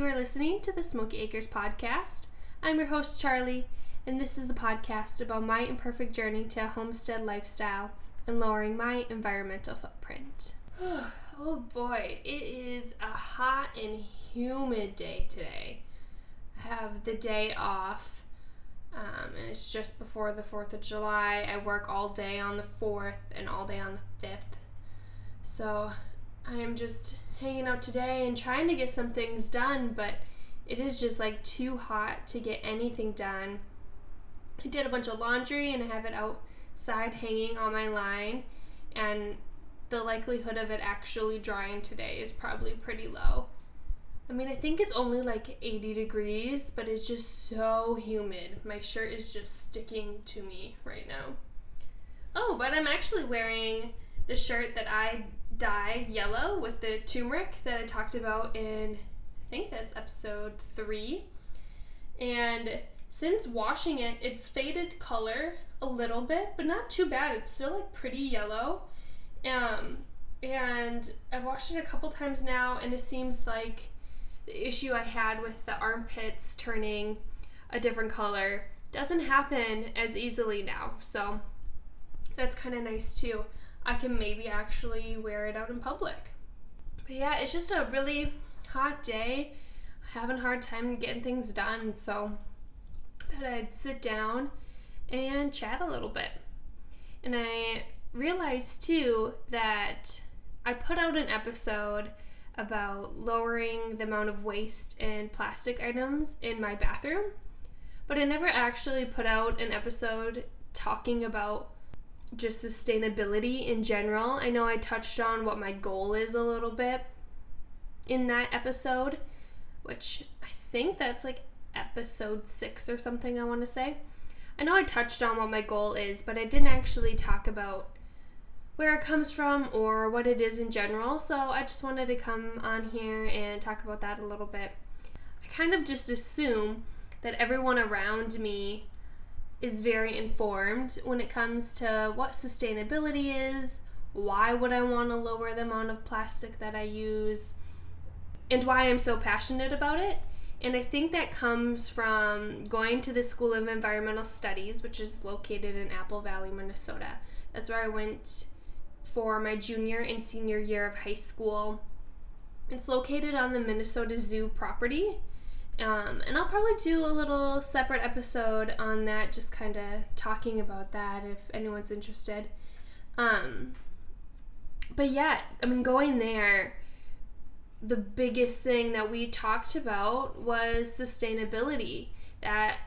You are listening to the Smoky Acres podcast. I'm your host, Charlie, and this is the podcast about my imperfect journey to a homestead lifestyle and lowering my environmental footprint. oh boy, it is a hot and humid day today. I have the day off, um, and it's just before the 4th of July. I work all day on the 4th and all day on the 5th. So I am just hanging out today and trying to get some things done, but it is just like too hot to get anything done. I did a bunch of laundry and I have it outside hanging on my line, and the likelihood of it actually drying today is probably pretty low. I mean, I think it's only like 80 degrees, but it's just so humid. My shirt is just sticking to me right now. Oh, but I'm actually wearing the shirt that I dyed yellow with the turmeric that I talked about in, I think that's episode three. And since washing it, it's faded color a little bit, but not too bad. It's still like pretty yellow. Um, and I've washed it a couple times now, and it seems like the issue I had with the armpits turning a different color doesn't happen as easily now. So that's kind of nice too. I can maybe actually wear it out in public. But yeah, it's just a really hot day. Having a hard time getting things done, so that I'd sit down and chat a little bit. And I realized too that I put out an episode about lowering the amount of waste and plastic items in my bathroom, but I never actually put out an episode talking about just sustainability in general. I know I touched on what my goal is a little bit in that episode, which I think that's like episode six or something, I want to say. I know I touched on what my goal is, but I didn't actually talk about where it comes from or what it is in general. So I just wanted to come on here and talk about that a little bit. I kind of just assume that everyone around me is very informed when it comes to what sustainability is, why would I want to lower the amount of plastic that I use, and why I'm so passionate about it. And I think that comes from going to the School of Environmental Studies, which is located in Apple Valley, Minnesota. That's where I went for my junior and senior year of high school. It's located on the Minnesota Zoo property, um, and I'll probably do a little separate episode on that, just kind of talking about that if anyone's interested. Um, but yeah, I mean, going there, the biggest thing that we talked about was sustainability. That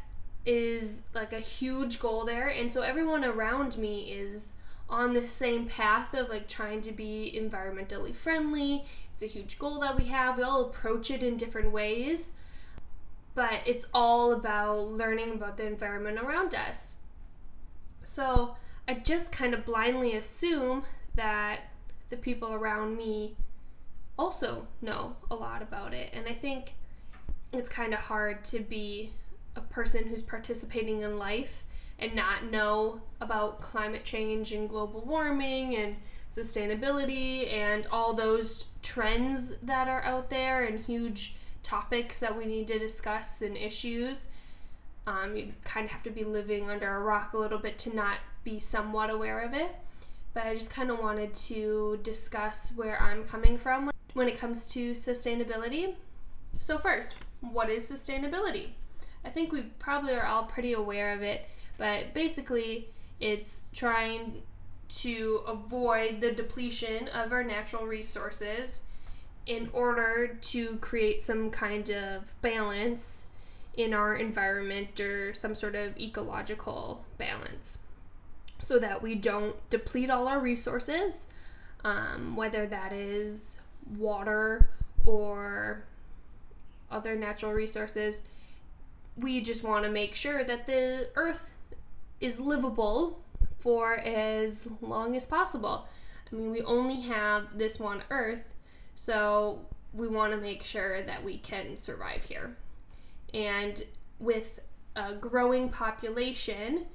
is like a huge goal there. And so everyone around me is on the same path of like trying to be environmentally friendly. It's a huge goal that we have. We all approach it in different ways but it's all about learning about the environment around us. So I just kind of blindly assume that the people around me also know a lot about it. And I think it's kind of hard to be a person who's participating in life and not know about climate change and global warming and sustainability and all those trends that are out there and huge topics that we need to discuss and issues. Um, you kind of have to be living under a rock a little bit to not be somewhat aware of it. But I just kind of wanted to discuss where I'm coming from when it comes to sustainability. So, first, what is sustainability? I think we probably are all pretty aware of it, but basically, it's trying to avoid the depletion of our natural resources in order to create some kind of balance in our environment or some sort of ecological balance so that we don't deplete all our resources, um, whether that is water or other natural resources. We just want to make sure that the earth is livable for as long as possible. I mean, we only have this one earth, so we want to make sure that we can survive here. And with a growing population,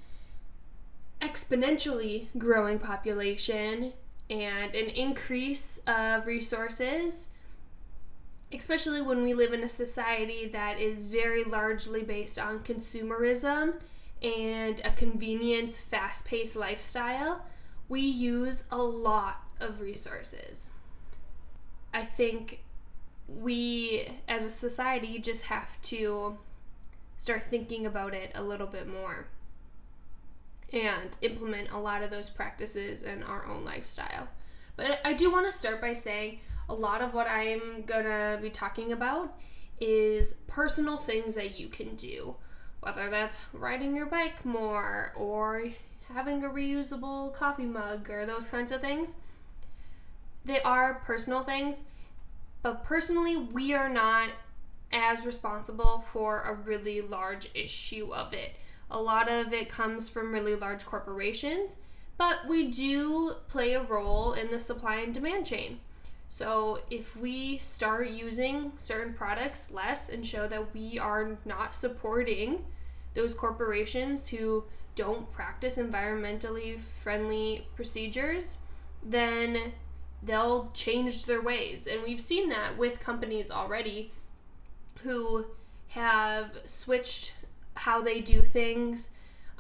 exponentially growing population, and an increase of resources, especially when we live in a society that is very largely based on consumerism and a convenience, fast paced lifestyle, we use a lot of resources. I think we as a society just have to start thinking about it a little bit more and implement a lot of those practices in our own lifestyle. But I do want to start by saying a lot of what I'm going to be talking about is personal things that you can do, whether that's riding your bike more or having a reusable coffee mug or those kinds of things. They are personal things, but personally, we are not as responsible for a really large issue of it. A lot of it comes from really large corporations, but we do play a role in the supply and demand chain. So, if we start using certain products less and show that we are not supporting those corporations who don't practice environmentally friendly procedures, then they'll change their ways. And we've seen that with companies already who have switched how they do things,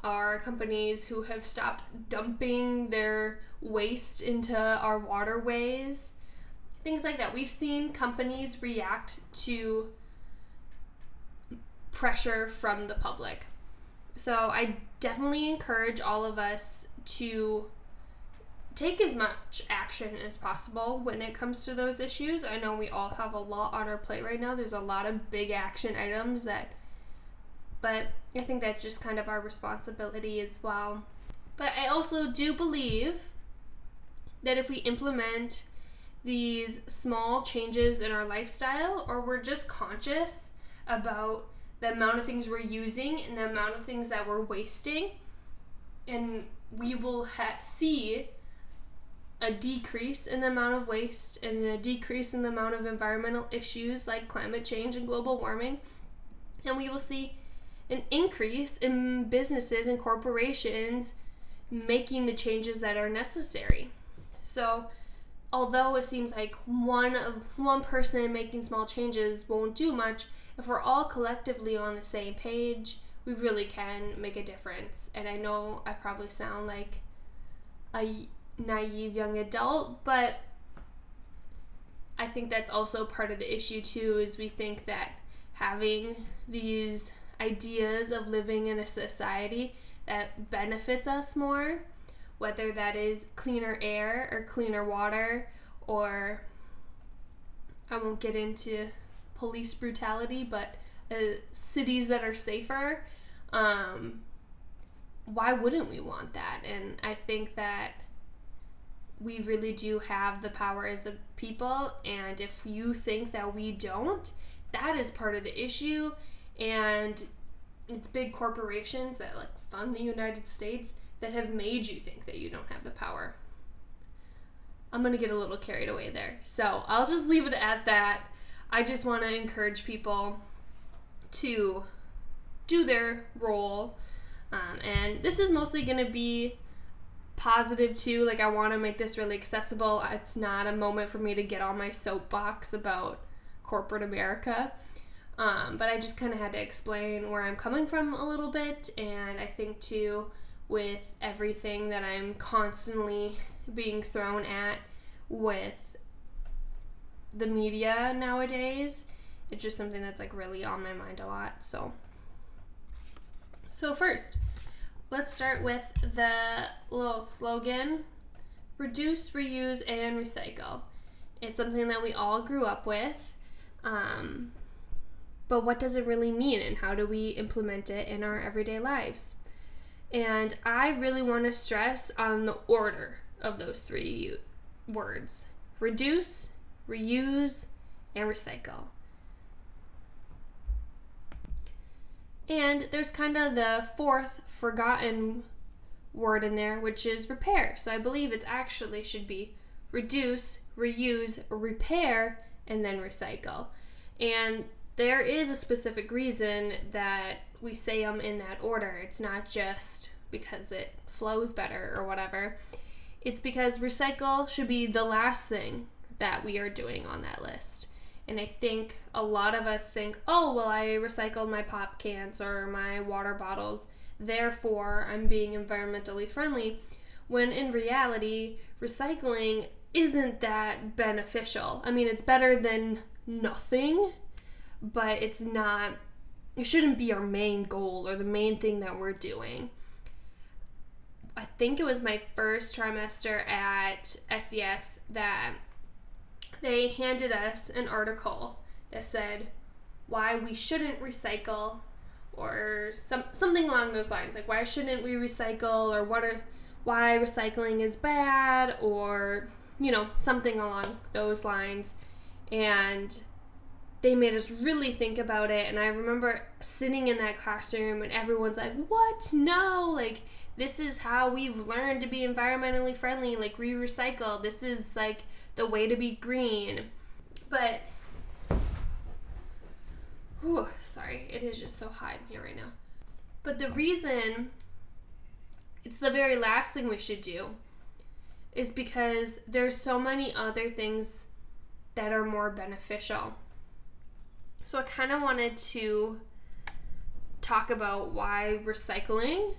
are companies who have stopped dumping their waste into our waterways, things like that. We've seen companies react to pressure from the public. So I definitely encourage all of us to take as much action as possible when it comes to those issues. I know we all have a lot on our plate right now. There's a lot of big action items that but I think that's just kind of our responsibility as well. But I also do believe that if we implement these small changes in our lifestyle or we're just conscious about the amount of things we're using and the amount of things that we're wasting and we will ha- see a decrease in the amount of waste and a decrease in the amount of environmental issues like climate change and global warming. And we will see an increase in businesses and corporations making the changes that are necessary. So, although it seems like one of one person making small changes won't do much, if we're all collectively on the same page, we really can make a difference. And I know I probably sound like a naive young adult, but I think that's also part of the issue too is we think that having these ideas of living in a society that benefits us more, whether that is cleaner air or cleaner water or I won't get into police brutality, but uh, cities that are safer. Um, why wouldn't we want that? And I think that we really do have the power as a people. And if you think that we don't, that is part of the issue. And it's big corporations that like fund the United States that have made you think that you don't have the power. I'm going to get a little carried away there. So I'll just leave it at that. I just want to encourage people to do their role. Um, and this is mostly going to be positive too. Like, I want to make this really accessible. It's not a moment for me to get on my soapbox about corporate America. Um, but I just kind of had to explain where I'm coming from a little bit. And I think too, with everything that I'm constantly being thrown at with the media nowadays, it's just something that's like really on my mind a lot. So, so first, let's start with the little slogan reduce, reuse, and recycle. It's something that we all grew up with. Um, but what does it really mean and how do we implement it in our everyday lives? And I really want to stress on the order of those three words reduce, reuse, and recycle. And there's kind of the fourth forgotten word in there, which is repair. So I believe it actually should be reduce, reuse, repair, and then recycle. And there is a specific reason that we say them in that order. It's not just because it flows better or whatever. It's because recycle should be the last thing that we are doing on that list. And I think a lot of us think, oh, well, I recycled my pop cans or my water bottles, therefore I'm being environmentally friendly. When in reality, recycling isn't that beneficial. I mean, it's better than nothing, but it's not, it shouldn't be our main goal or the main thing that we're doing. I think it was my first trimester at SES that they handed us an article that said why we shouldn't recycle or some something along those lines like why shouldn't we recycle or what are why recycling is bad or you know something along those lines. And they made us really think about it. And i remember sitting in that classroom and everyone's like what? No like this is how we've learned to be environmentally friendly. Like we recycle. This is like the way to be green. But whew, sorry it is just so hot in here right now. But the reason it's the very last thing we should do is because there's so many other things that are more beneficial. So i kind of wanted to talk about why recycling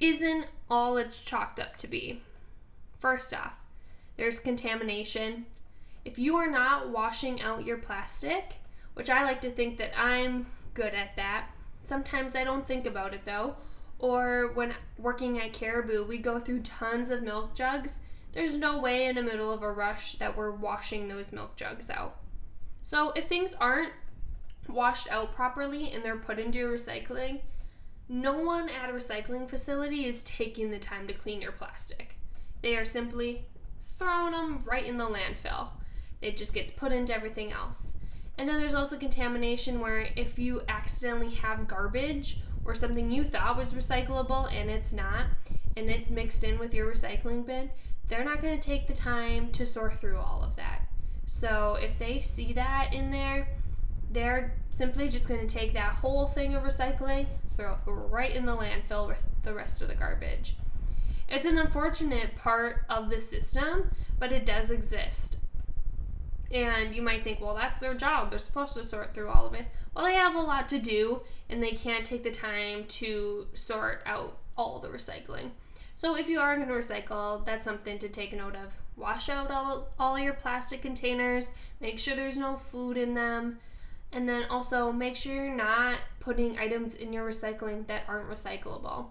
isn't all it's chalked up to be. First off, there's contamination. If you are not washing out your plastic, which I like to think that I'm good at that, sometimes I don't think about it though. Or when working at Caribou, we go through tons of milk jugs. There's no way in the middle of a rush that we're washing those milk jugs out. So if things aren't washed out properly and they're put into recycling, no one at a recycling facility is taking the time to clean your plastic. They are simply throwing them right in the landfill. It just gets put into everything else. And then there's also contamination where if you accidentally have garbage or something you thought was recyclable and it's not, and it's mixed in with your recycling bin, they're not going to take the time to sort through all of that. So if they see that in there, they're simply just going to take that whole thing of recycling, throw it right in the landfill with the rest of the garbage. It's an unfortunate part of the system, but it does exist. And you might think, well, that's their job. They're supposed to sort through all of it. Well, they have a lot to do, and they can't take the time to sort out all the recycling. So, if you are going to recycle, that's something to take note of. Wash out all, all your plastic containers, make sure there's no food in them, and then also make sure you're not putting items in your recycling that aren't recyclable.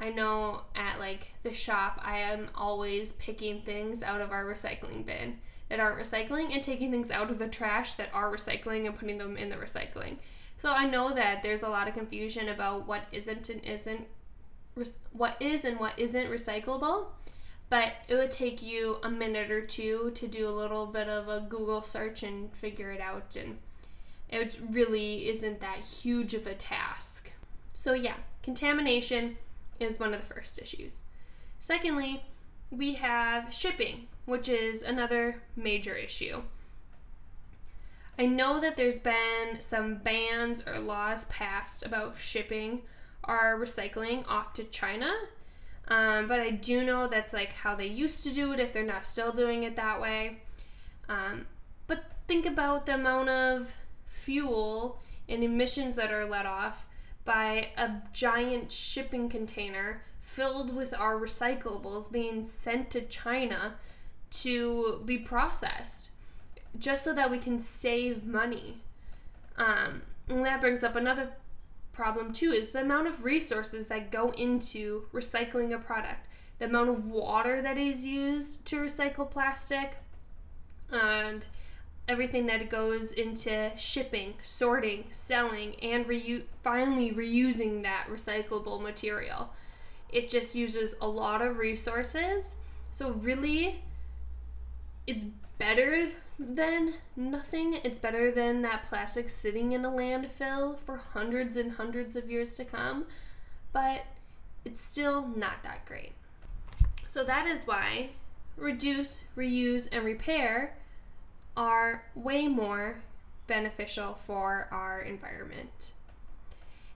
I know at like the shop, I am always picking things out of our recycling bin that aren't recycling and taking things out of the trash that are recycling and putting them in the recycling. So I know that there's a lot of confusion about what isn't and isn't what is and what isn't recyclable, but it would take you a minute or two to do a little bit of a Google search and figure it out and it really isn't that huge of a task. So, yeah, contamination is one of the first issues. Secondly, we have shipping, which is another major issue. I know that there's been some bans or laws passed about shipping our recycling off to China, um, but I do know that's like how they used to do it if they're not still doing it that way. Um, but think about the amount of fuel and emissions that are let off by a giant shipping container filled with our recyclables being sent to China to be processed just so that we can save money. Um, and that brings up another problem too is the amount of resources that go into recycling a product, the amount of water that is used to recycle plastic, and everything that goes into shipping, sorting, selling, and reu- finally reusing that recyclable material. It just uses a lot of resources. So, really, it's better than nothing. It's better than that plastic sitting in a landfill for hundreds and hundreds of years to come, but it's still not that great. So, that is why reduce, reuse, and repair are way more beneficial for our environment.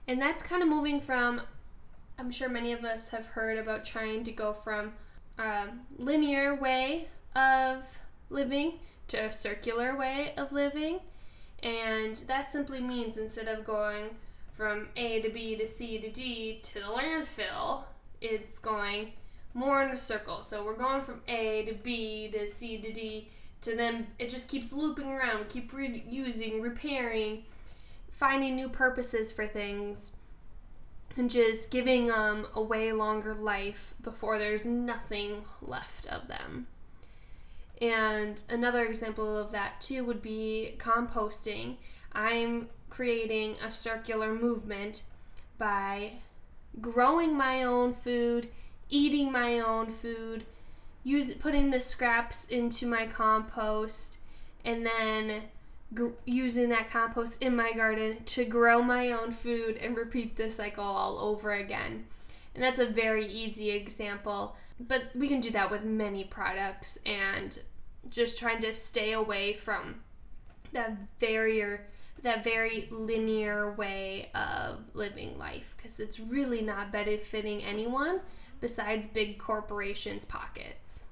And that's kind of moving from, I'm sure many of us have heard about trying to go from a linear way of living to a circular way of living. And that simply means instead of going from A to B to C to D to the landfill, it's going more in a circle. So we're going from A to B to C to D to then it just keeps looping around. Keep reusing, repairing, finding new purposes for things, and just giving them a way longer life before there's nothing left of them. And another example of that too would be composting. I'm creating a circular movement by growing my own food, eating my own food, use putting the scraps into my compost, and then gr- using that compost in my garden to grow my own food and repeat the cycle all over again. And that's a very easy example, but we can do that with many products and just trying to stay away from that very that very linear way of living life because it's really not benefiting anyone besides big corporations' pockets.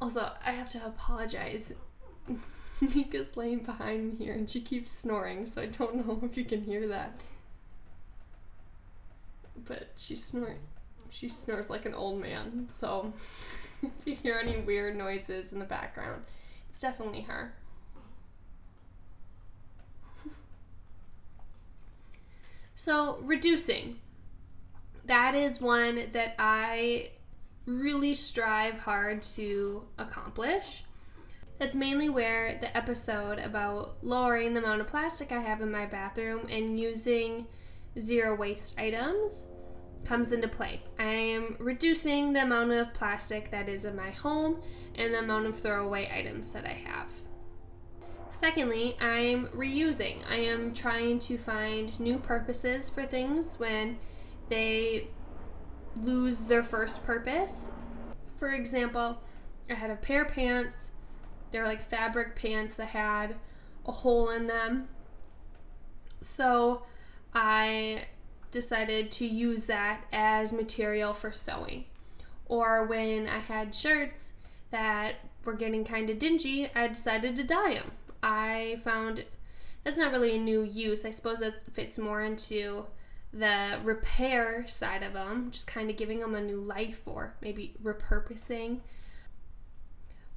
Also, I have to apologize. Mika's laying behind me here and she keeps snoring, so I don't know if you can hear that. But she's snoring. She snores like an old man, so if you hear any weird noises in the background, it's definitely her. So, reducing. That is one that I really strive hard to accomplish. That's mainly where the episode about lowering the amount of plastic I have in my bathroom and using zero waste items comes into play. I am reducing the amount of plastic that is in my home and the amount of throwaway items that I have. Secondly, I'm reusing. I am trying to find new purposes for things when they lose their first purpose. For example, I had a pair of pants. They're like fabric pants that had a hole in them. So I decided to use that as material for sewing. Or when I had shirts that were getting kind of dingy, I decided to dye them. I found that's not really a new use. I suppose that fits more into the repair side of them, just kind of giving them a new life or maybe repurposing.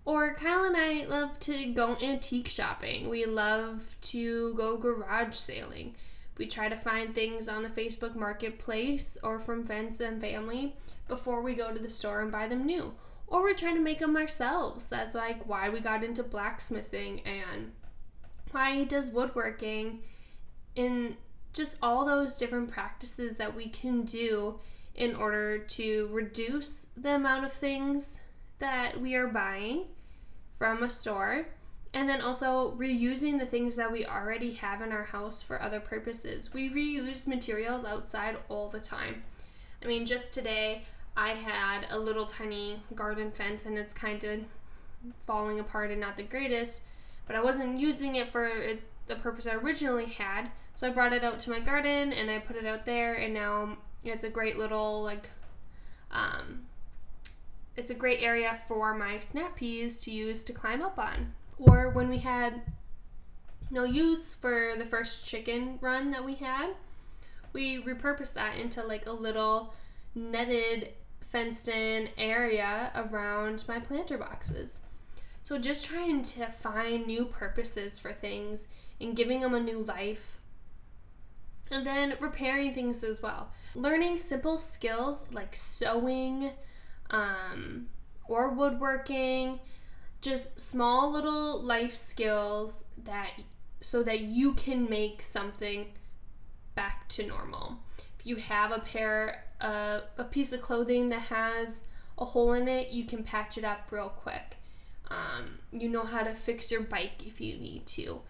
Or Kyle and I love to go antique shopping. We love to go garage sailing. We try to find things on the Facebook Marketplace or from friends and family before we go to the store and buy them new. Or we're trying to make them ourselves. That's like why we got into blacksmithing and why he does woodworking and just all those different practices that we can do in order to reduce the amount of things that we are buying from a store and then also reusing the things that we already have in our house for other purposes. We reuse materials outside all the time. I mean, just today I had a little tiny garden fence and it's kind of falling apart and not the greatest, but I wasn't using it for the purpose I originally had. So I brought it out to my garden and I put it out there, and now it's a great little like um, it's a great area for my snap peas to use to climb up on. Or when we had no use for the first chicken run that we had, we repurposed that into like a little netted fenced in area around my planter boxes. So just trying to find new purposes for things and giving them a new life. And then repairing things as well. Learning simple skills like sewing um, or woodworking just small little life skills that so that you can make something back to normal. If you have a pair uh, a piece of clothing that has a hole in it, you can patch it up real quick. Um, you know how to fix your bike if you need to.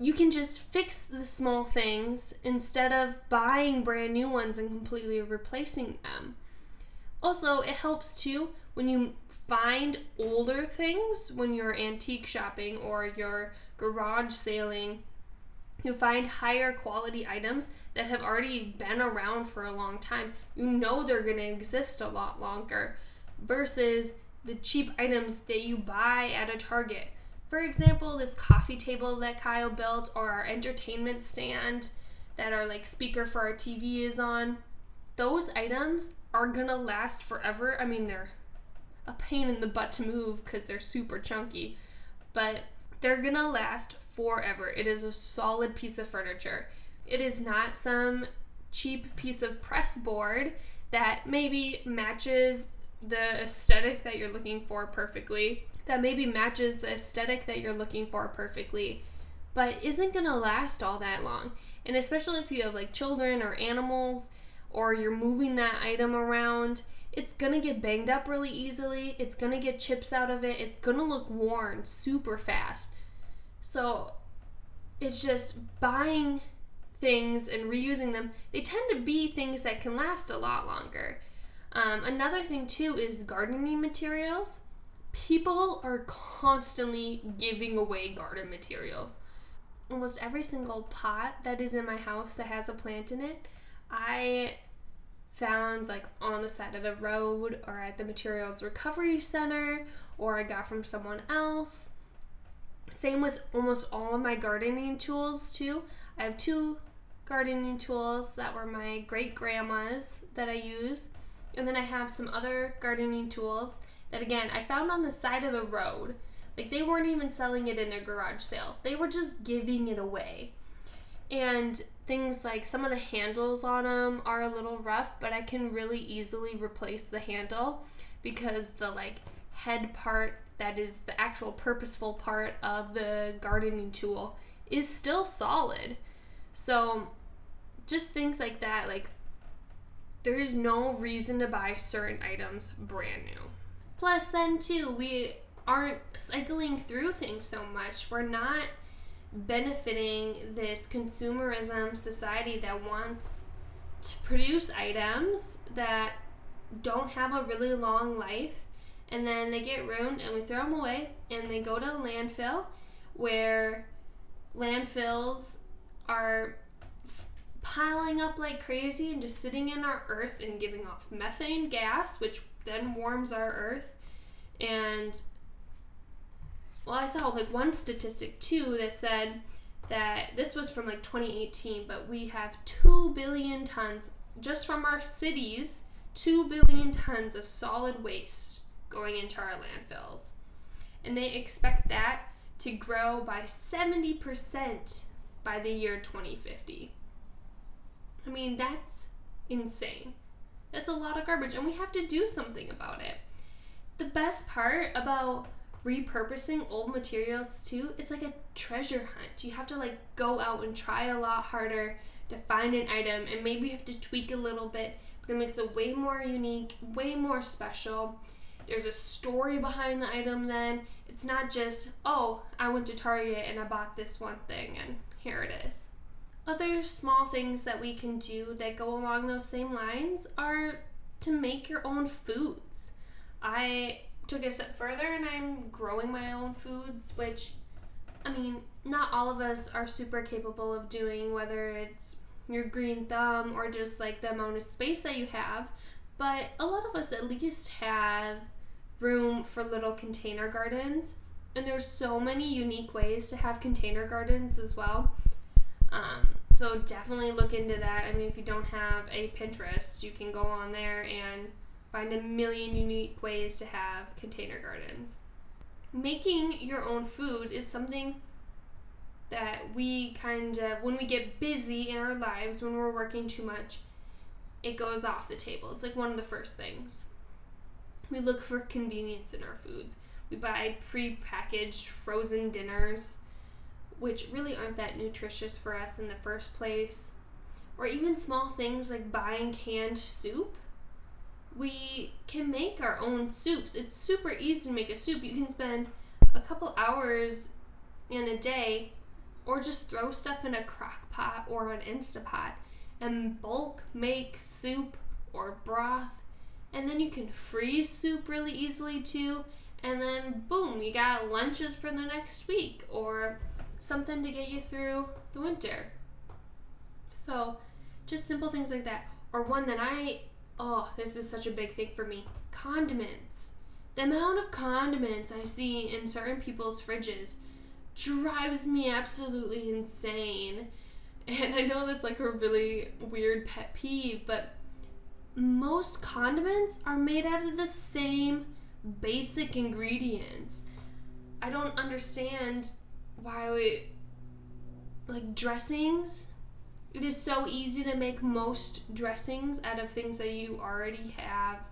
You can just fix the small things instead of buying brand new ones and completely replacing them. Also, it helps too when you find older things when you're antique shopping or you're garage sailing. You find higher quality items that have already been around for a long time. You know they're going to exist a lot longer versus the cheap items that you buy at a Target. For example, this coffee table that Kyle built, or our entertainment stand that our like speaker for our TV is on. Those items are gonna last forever. I mean, they're a pain in the butt to move because they're super chunky, but they're gonna last forever. It is a solid piece of furniture. It is not some cheap piece of press board that maybe matches the aesthetic that you're looking for perfectly, that maybe matches the aesthetic that you're looking for perfectly, but isn't gonna last all that long. And especially if you have like children or animals, or you're moving that item around, it's gonna get banged up really easily. It's gonna get chips out of it. It's gonna look worn super fast. So it's just buying things and reusing them. They tend to be things that can last a lot longer. Um, another thing, too, is gardening materials. People are constantly giving away garden materials. Almost every single pot that is in my house that has a plant in it, I found like on the side of the road or at the materials recovery center or I got from someone else. Same with almost all of my gardening tools too. I have two gardening tools that were my great grandma's that I use. And then I have some other gardening tools that again I found on the side of the road. Like they weren't even selling it in their garage sale. They were just giving it away. And things like some of the handles on them are a little rough, but I can really easily replace the handle because the like head part that is the actual purposeful part of the gardening tool is still solid. So just things like that like there's no reason to buy certain items brand new. Plus then too, we aren't cycling through things so much. We're not benefiting this consumerism society that wants to produce items that don't have a really long life and then they get ruined and we throw them away and they go to landfill where landfills are piling up like crazy and just sitting in our earth and giving off methane gas which then warms our earth and well, I saw like one statistic too that said that this was from like 2018, but we have 2 billion tons just from our cities, 2 billion tons of solid waste going into our landfills. And they expect that to grow by 70% by the year 2050. I mean, that's insane. That's a lot of garbage, and we have to do something about it. The best part about repurposing old materials too it's like a treasure hunt you have to like go out and try a lot harder to find an item and maybe you have to tweak a little bit but it makes it way more unique way more special there's a story behind the item then it's not just oh i went to target and i bought this one thing and here it is other small things that we can do that go along those same lines are to make your own foods i took it a step further and I'm growing my own foods, which, I mean, not all of us are super capable of doing, whether it's your green thumb or just like the amount of space that you have. But a lot of us at least have room for little container gardens. And there's so many unique ways to have container gardens as well. Um, so definitely look into that. I mean, if you don't have a Pinterest, you can go on there and Find a million unique ways to have container gardens. Making your own food is something that we kind of, when we get busy in our lives, when we're working too much, it goes off the table. It's like one of the first things. We look for convenience in our foods. We buy pre-packaged frozen dinners, which really aren't that nutritious for us in the first place. Or even small things like buying canned soup we can make our own soups. It's super easy to make a soup. You can spend a couple hours in a day or just throw stuff in a crock pot or an Instapot and bulk make soup or broth. And then you can freeze soup really easily too. And then boom, you got lunches for the next week or something to get you through the winter. So, just simple things like that. Or one that I oh, this is such a big thing for me. Condiments. the amount of condiments I see in certain people's fridges drives me absolutely insane. And I know that's like a really weird pet peeve, but most condiments are made out of the same basic ingredients. I don't understand why we like dressings. It is so easy to make most dressings out of things that you already have.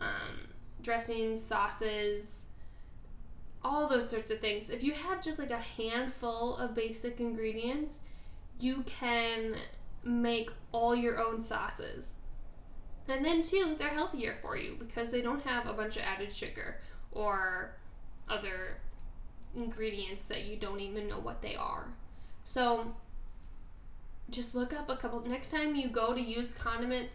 Um, dressings, sauces, all those sorts of things. If you have just like a handful of basic ingredients, you can make all your own sauces. And then, too, they're healthier for you because they don't have a bunch of added sugar or other ingredients that you don't even know what they are. So, just look up a couple. Next time you go to use condiment,